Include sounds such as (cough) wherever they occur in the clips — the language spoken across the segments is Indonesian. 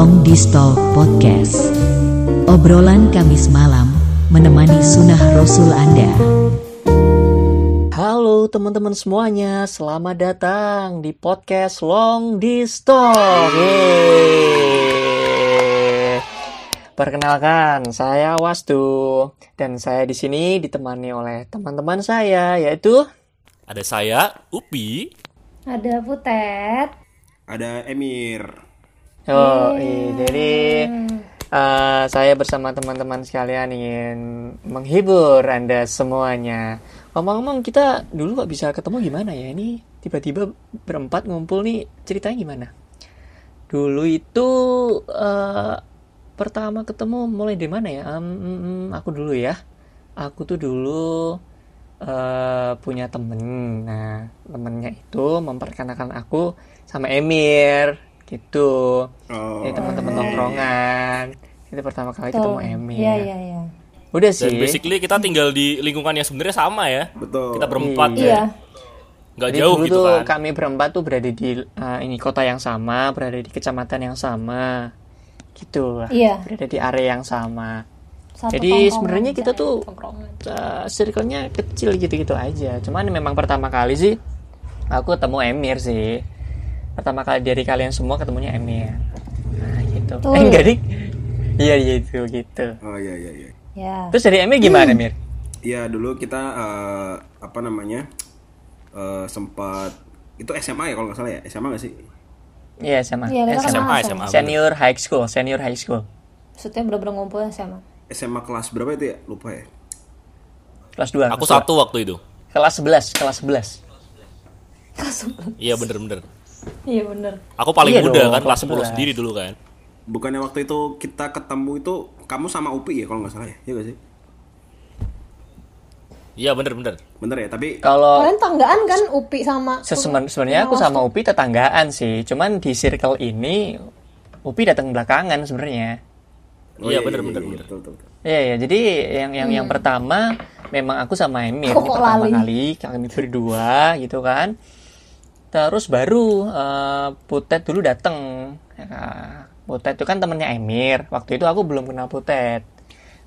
Long Distal Podcast Obrolan Kamis malam menemani sunnah Rasul Anda Halo teman-teman semuanya, selamat datang di podcast Long Distal Yeay. Perkenalkan, saya Wastu dan saya di sini ditemani oleh teman-teman saya yaitu Ada saya, Upi. Ada Putet. Ada Emir. Oh, jadi eh, saya bersama teman-teman sekalian ingin menghibur Anda semuanya. Ngomong-ngomong, kita dulu kok bisa ketemu gimana ya? Ini tiba-tiba berempat ngumpul nih, ceritanya gimana? Dulu itu eh, pertama ketemu mulai dari mana ya? Em, aku dulu ya. Aku tuh dulu eh, punya temen. Nah, temennya itu memperkenalkan aku sama Emir gitu. Oh, Ini teman-teman tongkrongan. Itu pertama kali ketemu Emir. Iya, iya, iya. Udah Dan sih. basically kita tinggal di lingkungan yang sebenarnya sama ya. betul. Kita berempat Iya. ya. Nggak Jadi jauh dulu gitu tuh kan. kami berempat tuh berada di uh, ini kota yang sama, berada di kecamatan yang sama. Gitu lah. Iya. Berada di area yang sama. Satu Jadi sebenarnya kita tuh uh, circle-nya kecil gitu-gitu aja. Cuman memang pertama kali sih aku ketemu Emir sih. Pertama kali dari kalian semua ketemunya Emir. Nah, gitu. Tuh. Eh, enggak, Dik. Iya, gitu, gitu. Oh iya iya iya. Ya. Terus dari Emir gimana, Emir? Iya dulu kita eh, apa namanya eh, sempat itu SMA ya kalau nggak salah ya SMA nggak sih? Iya, sama. Iya, kita SMA. SMA, SMA. Senior high school, senior high school. Maksudnya bener-bener ngumpul sama. SMA kelas berapa itu ya? Lupa ya. Kelas 2. Aku satu waktu itu. Kelas 11, kelas 11. Iya bener-bener. Iya bener. Aku paling Iya muda dong, kan, kelas kelas 10 sendiri dulu kan. Bukannya waktu itu kita ketemu itu kamu sama Upi ya kalau nggak salah ya? Iya nggak sih? Iya bener-bener. Bener ya. Tapi Kalau Kalian tanggaan kan Upi sama sesemen- sebenarnya aku sama Upi tetanggaan sih, cuman di circle ini Upi datang belakangan sebenarnya. Iya, bener, bener, bener. Betul, betul, betul. Iya ya, jadi yang yang yang pertama memang aku sama Emir Kok ini pertama lali? kali kami berdua gitu kan. Terus baru eh, Putet dulu datang. Ya, Putet itu kan temennya Emir. Waktu itu aku belum kenal Putet.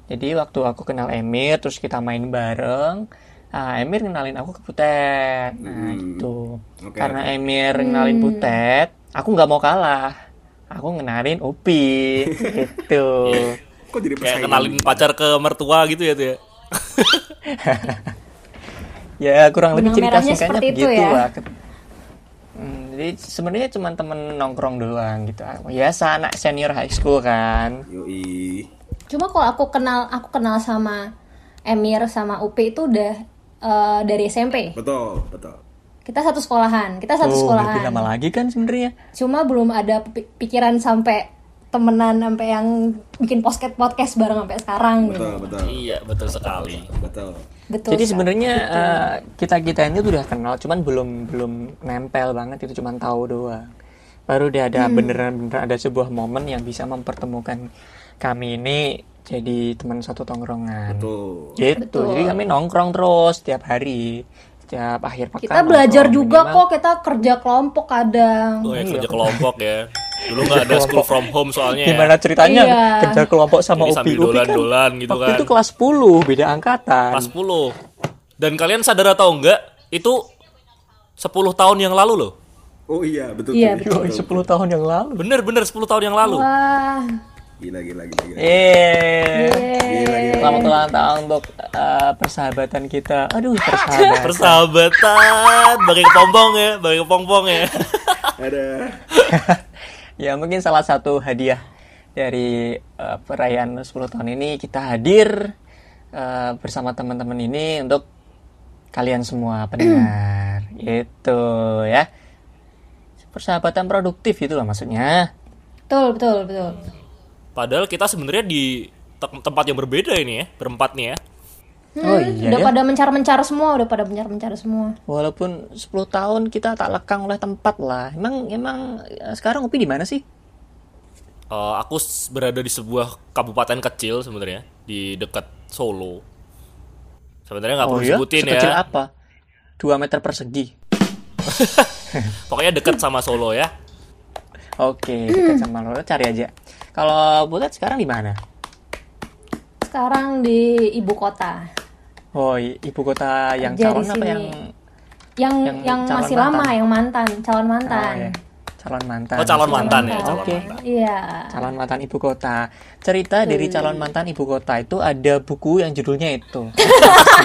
Jadi waktu aku kenal Emir, terus kita main bareng. Ah, Emir kenalin aku ke Putet. Nah, gitu. Oke, Karena Emir kenalin Putet, aku nggak mau kalah. Aku ngenalin Upi, (laughs) gitu. Kok jadi Kayak kenalin pacar ke mertua gitu ya tuh ya. (laughs) Ya kurang lebih Benang cerita merahnya singkatnya begitu ya. lah. Jadi sebenarnya cuma temen nongkrong doang gitu. Ya anak senior high school kan. Yoi. Cuma kalau aku kenal aku kenal sama Emir sama Upi itu udah eh, dari SMP. Betul betul. Kita satu sekolahan. Kita satu Oh, lebih sekolahan. lama lagi kan sebenarnya. Cuma belum ada pi- pikiran sampai temenan sampai yang bikin podcast podcast bareng sampai sekarang gitu. Betul betul. Iya betul sekali. Betul. Betul. Jadi sebenarnya kita kita ini tuh udah kenal, cuman belum belum nempel banget itu cuman tahu doang. Baru dia ada Hmm. beneran beneran ada sebuah momen yang bisa mempertemukan kami ini jadi teman satu tongkrongan. Betul. Gitu. Betul. Jadi kami nongkrong terus tiap hari, setiap akhir pekan. kita belajar juga minimal. kok kita kerja kelompok kadang. Oh ya Iya. kerja kelompok ya. Dulu nggak ada school from home soalnya ya. Gimana ceritanya Iya. kerja kelompok sama Jadi Upi sambil Upi kan dolan-dolan gitu waktu kan. itu kelas 10 beda angkatan. Kelas 10. Dan kalian sadar atau enggak, itu 10 tahun yang lalu loh. Oh iya betul. Iya, betul. Yoi, 10 tahun yang lalu. Bener-bener 10 tahun yang lalu. Wah, Gila gila gila. gila. Eh. Gila gila. Selamat ulang tahun untuk uh, persahabatan kita. Aduh, persahabatan. (laughs) Persahabatan, bagi kepompong ya, bagi kepompong ya. (laughs) Ada. (laughs) ya, mungkin salah satu hadiah dari uh, perayaan 10 tahun ini kita hadir uh, bersama teman-teman ini untuk kalian semua pendengar. (clears throat) Gitu ya. Persahabatan produktif itu lah maksudnya. betul betul betul. Padahal kita sebenarnya di te- tempat yang berbeda ini ya, berempat nih ya. Oh iya udah ya. pada mencar-mencar semua, udah pada mencar-mencar semua. Walaupun 10 tahun kita tak lekang oleh tempat lah. Emang emang eh, sekarang Upi di mana sih? Eh, aku berada di sebuah kabupaten kecil sebenarnya di dekat Solo. Sebenarnya nggak perlu sebutin Sekecil ya. apa? 2 meter persegi. (laughs) Pokoknya dekat sama Solo ya. Oke, dekat sama lo, cari aja. Kalau Butet sekarang di mana? Sekarang di ibu kota. Oh, i- ibu kota yang Kerja calon apa yang Yang Yang yang, masih mantan. lama, yang mantan, calon Oh, mantan. ya. Calon mantan. Oh, calon mantan ya, calon Oke. mantan. Iya. Calon mantan ibu kota. Cerita dari calon mantan ibu kota itu ada buku yang judulnya itu.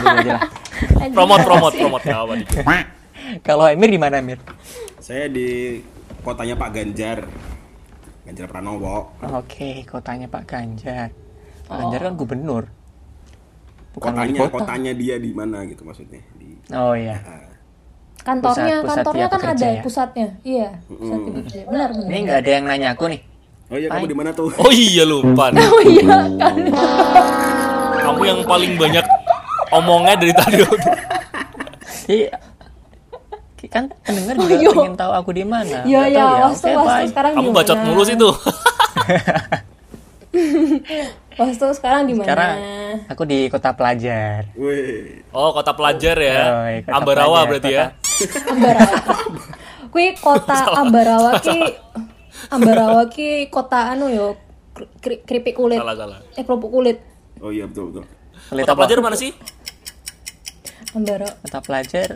Lah. Promote, promote. Kalau Emir di mana, Emir? Saya di kotanya Pak Ganjar. Ganjar Pranowo. Oke, kotanya Pak Ganjar. Pak Ganjar kan gubernur. Bukan Kotanya, kota. kotanya dia di mana gitu maksudnya. Di Oh iya. Kantornya, Pusat- pusat kantornya kan ada ya? pusatnya. Iya, pusat bekerja. Benar, benar. Ini nggak ada yang nanya aku nih. Oh iya, kamu di mana tuh? Oh iya lupa. nih. Oh iya kan. Kamu yang paling banyak omongnya dari tadi. Iya. Kan pendengar juga iya. pengen tahu aku di mana. Iya, iya, tahu ya. Wastu, sekarang Kamu di bacot mulu sih tuh. Wastu sekarang di mana? Sekarang aku di kota pelajar. Weh. Oh, kota pelajar ya. Oh, iya, kota Ambarawa pelajar, berarti kota- ya. Ambarawa. Kui kota (laughs) Ambarawa ki Ambarawa ki kota anu yo kri- keripik kulit. Salah, salah. Eh kerupuk kulit. Oh iya betul betul. Kulit Kota apa? pelajar mana sih? Ambarawa. Kota pelajar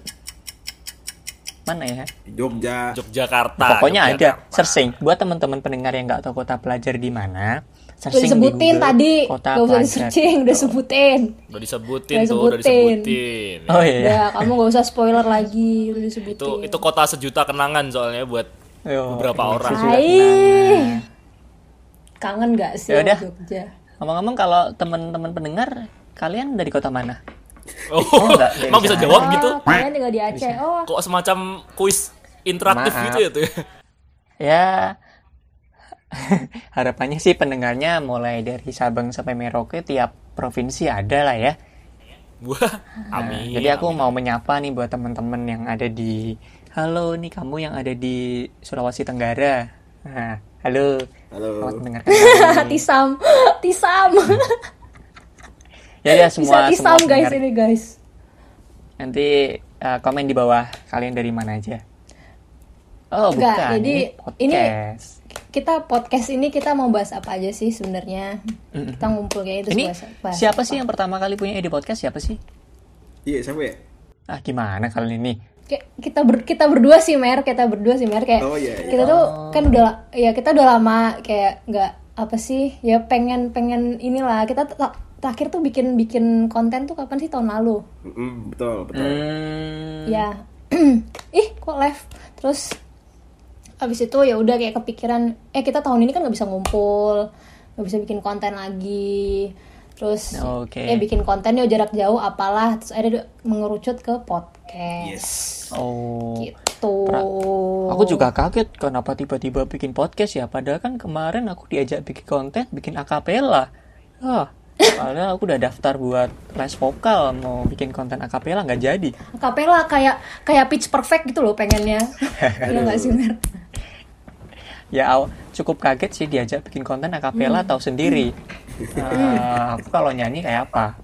mana ya? Jogja. Yogyakarta. Pokoknya ada Yogyakarta. searching buat teman-teman pendengar yang nggak tahu kota pelajar di mana. Udah Searching di disebutin Google, tadi. Kota Gak usah pelajar. di-searching, udah sebutin. Udah disebutin Udah tuh, udah disebutin. disebutin. Oh iya. Udah, kamu gak usah spoiler lagi, udah disebutin. Itu itu kota sejuta kenangan soalnya buat Yo, beberapa ini orang. Hai. Kangen gak sih Ya udah. sama Jogja? Ngomong-ngomong kalau teman-teman pendengar, kalian dari kota mana? Oh, enggak, emang bisa jawab gitu? Oh, kalian tinggal di Aceh. Oh, Kok semacam kuis interaktif Maaf. gitu ya tuh (laughs) ya? Ya, (laughs) harapannya sih pendengarnya mulai dari Sabang sampai Merauke tiap provinsi ada lah ya. Wah, Nah, amin. jadi aku mau menyapa nih buat teman-teman yang ada di Halo nih kamu yang ada di Sulawesi Tenggara. Nah, halo. Halo. Selamat mendengarkan. (laughs) tisam, tisam. Ya ya Bisa semua tisam semua guys pendengar. ini guys. Nanti uh, komen di bawah kalian dari mana aja. Oh, Enggak, bukan. jadi ini podcast. kita podcast ini kita mau bahas apa aja sih sebenarnya? Kita ngumpul kayak itu Ini bahas, bahas siapa apa. sih yang pertama kali punya ide podcast? Siapa sih? Iya siapa ya? Ah, gimana kalian ini? Kita ber, kita berdua sih Mer, kita berdua sih Mer kayak Oh, iya, iya. kita tuh kan udah ya kita udah lama kayak nggak apa sih ya pengen pengen inilah kita terakhir tuh bikin bikin konten tuh kapan sih tahun lalu Mm-mm, betul betul. Hmm, ya (clears throat) ih kok live terus habis itu ya udah kayak kepikiran eh kita tahun ini kan nggak bisa ngumpul nggak bisa bikin konten lagi terus Oke. eh bikin konten yuk jarak jauh apalah terus ada mengerucut ke podcast Yes. Oh. gitu Aku juga kaget kenapa tiba-tiba bikin podcast ya. Padahal kan kemarin aku diajak bikin konten, bikin akapela. Ah, padahal aku udah daftar buat les vokal mau bikin konten akapela nggak jadi. Kapela kayak kayak pitch perfect gitu loh pengennya. (laughs) Iya nggak sih Mer? Ya aw- cukup kaget sih diajak bikin konten akapela tahu sendiri. Ah, aku kalau nyanyi kayak apa?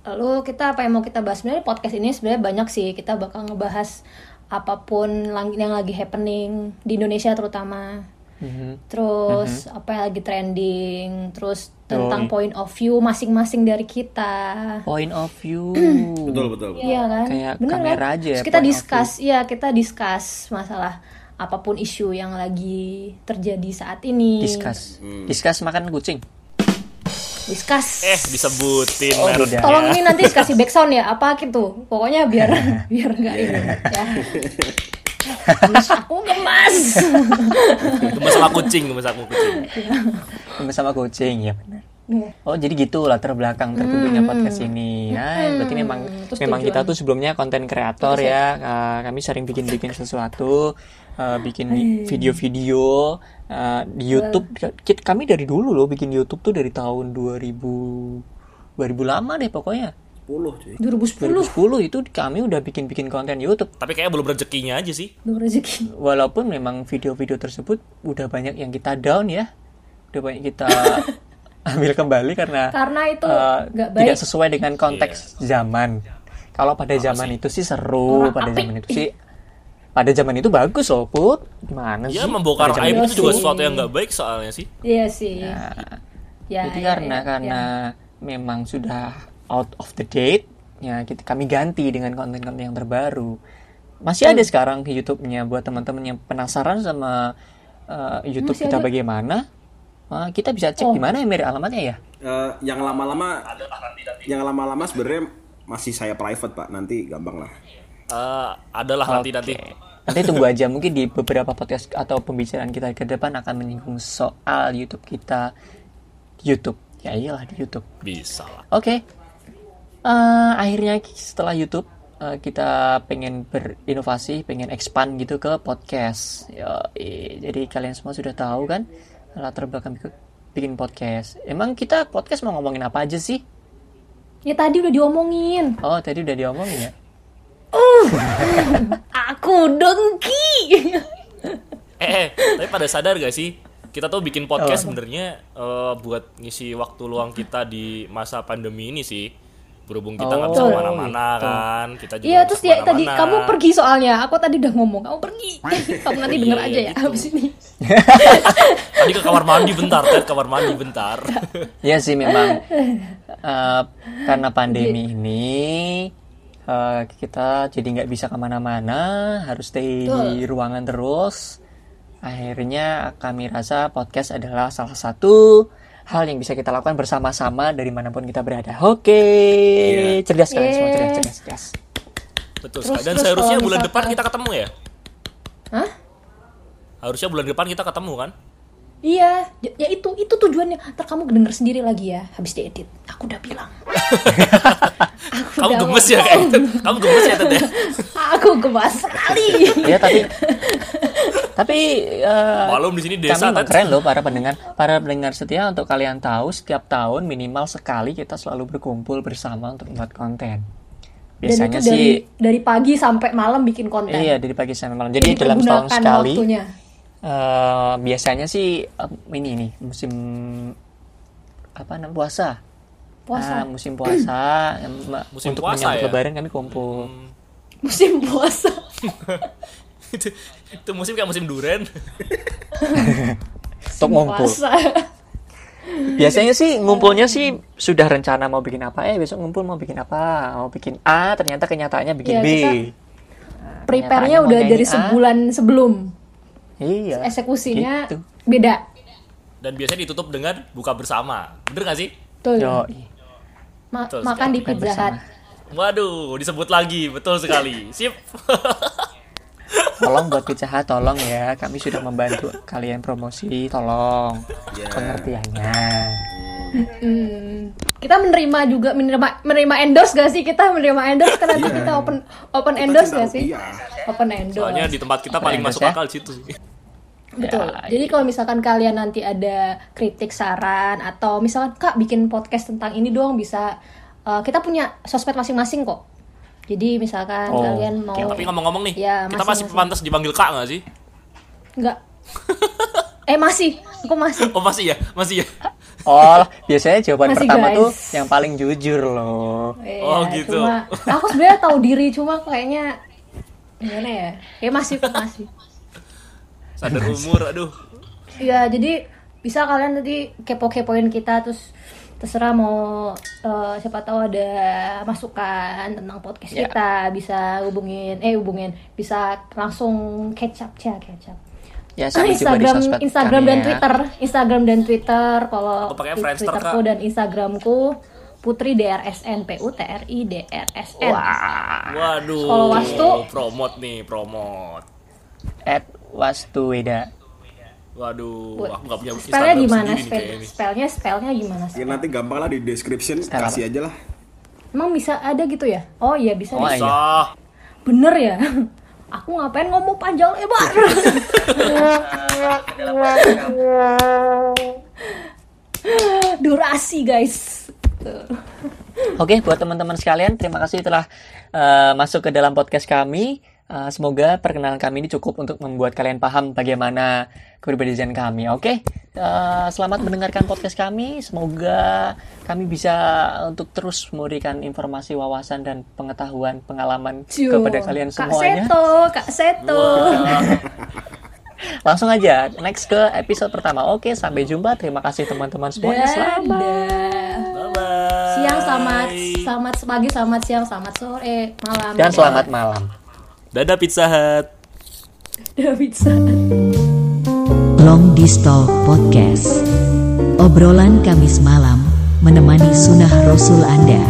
lalu kita apa yang mau kita bahas? Sebenarnya podcast ini sebenarnya banyak sih. Kita bakal ngebahas apa pun yang lagi happening di Indonesia terutama Mhm. terus apa yang lagi trending terus tentang Yoi. point of view masing-masing dari kita Point of view. (clears throat) Betul betul. Iya kan Kayak Bener kamera kan? aja ya, Terus kita discuss iya kita discuss masalah apa pun isu yang lagi terjadi saat ini Discuss. Discuss makan kucing. discuss Eh, disebutin. Oh. Tolong ini nanti kasih backsound ya, apa gitu. Pokoknya biar (laughs) biar nggak ini ya. (laughs) Gemes aku gemas. Gemes sama kucing, gemes sama kucing. Bersama kucing ya benar. Iya. Oh jadi gitu latar belakang terbentuknya podcast ini. Nah, berarti memang Terus memang tujuan. kita tuh sebelumnya konten kreator ya. Uh, kami sering bikin-bikin sesuatu, uh, bikin video-video uh, di YouTube. Ki- Kami dari dulu loh bikin YouTube tuh dari tahun 2000 2000 lama deh pokoknya. 10 cuy. 2010 2010 itu kami udah bikin-bikin konten YouTube. Tapi kayaknya belum rezekinya aja sih. belum rezeki. Walaupun memang video-video tersebut udah banyak yang kita down ya. Udah banyak kita (laughs) ambil kembali karena Karena itu nggak baik. tidak sesuai dengan konteks zaman. Kalau pada zaman itu sih seru, Orang pada apik. zaman itu sih pada zaman itu bagus loh put gimana Ya sih membongkar aib itu juga sih. sesuatu yang nggak baik soalnya sih. Iya sih. Ya, Jadi ya, karena ya, karena memang sudah out of the date, ya kita kami ganti dengan konten-konten yang terbaru. Masih ada sekarang di YouTube-nya buat teman-teman yang penasaran sama uh, YouTube Masih kita ada? bagaimana. uh, kita bisa cek Oh. di mana ya Mir alamatnya ya? Eh, yang lama-lama yang lama-lama sebenarnya masih saya private pak nanti gampang lah Eh, adalah nanti nanti. Oke. Nanti tunggu aja mungkin di beberapa podcast atau pembicaraan kita ke depan akan menyinggung soal YouTube kita YouTube. Ya iyalah di YouTube. Bisa lah. Oke. Eh, akhirnya setelah YouTube eh, kita pengen berinovasi, pengen expand gitu ke podcast. Yo, jadi kalian semua sudah tahu kan latar belakang bikin- bikin podcast. Emang kita podcast mau ngomongin apa aja sih? Ya tadi udah diomongin. Oh, tadi udah diomongin ya. Aku dengki. Eh, eh, tapi pada sadar gak sih? Kita tuh bikin podcast sebenarnya eh, buat ngisi waktu luang kita di masa pandemi ini sih. Berhubung kita nggak bisa Oh, ke mana-mana kan, kita juga Iya terus bisa ya tadi kamu pergi soalnya. Aku tadi udah ngomong kamu pergi. (laughs) kamu nanti Iya, denger iya, aja ya gitu. habis ini. (laughs) Tadi ke kamar mandi bentar, kan kamar mandi bentar. (laughs) Ya sih memang eh, karena pandemi ini eh, kita jadi nggak bisa ke mana-mana, harus stay di ruangan terus. Akhirnya kami rasa podcast adalah salah satu hal yang bisa kita lakukan bersama-sama dari mana pun kita berada. Oke, cerdas kalian semua, cerdas, cerdas, cerdas. Betul Terus- sekali. Dan terus seharusnya bulan misalkan- depan kita ketemu ya? Hah? Harusnya bulan depan kita ketemu kan? Iya, ya, ya itu itu tujuannya. Ntar kamu denger sendiri lagi ya habis diedit. Aku udah bilang. (laughs) Aku Kamu udah gemes ya kayak gitu. Kamu gemes ya ya? (laughs) Aku gemas sekali. Ya tapi (laughs) tapi eh, Malum di sini kami desa Ted. keren loh para pendengar para pendengar setia untuk kalian tahu setiap tahun minimal sekali kita selalu berkumpul bersama untuk membuat konten Dan biasanya itu dari sih dari pagi sampai malam bikin konten. iya dari pagi sampai malam jadi Jadi dalam setahun sekali waktunya. eh, biasanya sih eh, ini nih musim apa namanya puasa Puasa. Ah, musim puasa Musim untuk puasa menyambut ya? lebaran kami kumpul Musim puasa. (laughs) (laughs) itu, itu musim kayak musim duren. (laughs) untuk ngumpul. (laughs) Biasanya sih ngumpulnya sih sudah rencana mau bikin apa eh besok ngumpul mau bikin apa mau bikin A ternyata kenyataannya bikin Iya, B. kita- Prepare-nya udah dari A, sebulan sebelum. Iya. Eksekusinya Gitu. beda. Dan biasanya ditutup dengan buka bersama. Bener gak sih? Tuh. Yo, Ma- Betul makan di Pizza Hut. Waduh, disebut lagi. Betul sekali. Sip. Tolong buat Pizza Hut, tolong ya. Kami sudah membantu kalian promosi, tolong Ya. pengertiannya. Hmm. Kita menerima juga menerima menerima endorse gak sih kita menerima endorse kan nanti kita open open endorse gak sih? Iya. Open endorse. Soalnya di tempat kita paling Endorse masuk ya. akal situ sih. Betul. Ya, Jadi kalau misalkan kalian nanti ada kritik, saran atau misalkan Kak bikin podcast tentang ini doang bisa uh, kita punya sosmed masing-masing kok. Jadi misalkan Oh, kalian mau Tapi ngomong-ngomong nih, Ya, kita masih masing-masing. pantas dipanggil kak gak sih? enggak (laughs) Eh masih, aku masih. Oh masih ya, masih ya. Oh, biasanya jawaban Masih, pertama guys. tuh yang paling jujur loh. Iya, Oh, gitu. Cuma aku sebenarnya tahu diri cuma kayaknya gimana ya? Ya masih masih. Sadar umur, aduh. Iya, jadi bisa kalian nanti kepo-kepoin kita terus terserah mau eh, siapa tahu ada masukan tentang podcast Ya. kita bisa hubungin eh hubungin bisa langsung catch up ya catch up Ya, Ah, di Instagram Instagram dan ya. Twitter Instagram dan Twitter kalau Twitterku dan Instagramku Putri DRSN PU TRI DRSN Waduh. Kalau Wastu? Promote nih, promote. At Wastuweda. Waduh, aku gak punya spellnya Instagram gimana sendiri nih spell spellnya spellnya gimana Ya nanti gampang lah di description Sekarang. kasih aja lah. emang bisa ada gitu ya oh iya bisa Oh. Sah. bener ya (laughs) aku ngapain ngomong panjang lebar (laughs) durasi guys Tuh. Oke, buat teman-teman sekalian, terima kasih telah eh, masuk ke dalam podcast kami. Eh, semoga perkenalan kami ini cukup untuk membuat kalian paham bagaimana kepribadian kami. Oke, Eh, selamat mendengarkan podcast kami. Semoga kami bisa untuk terus memberikan informasi, wawasan dan pengetahuan, pengalaman kepada kalian Kak semuanya. Seto, Kak Seto. (laughs) Langsung aja next ke episode pertama. Oke, sampai jumpa. Terima kasih teman-teman semuanya. Selamat. Bye bye. Siang selamat, selamat pagi, selamat siang, selamat sore, malam. Dan selamat malam. Dadah Pizza Hut. Dadah pizza. Long Distal Podcast. Obrolan Kamis malam menemani sunnah Rasul Anda.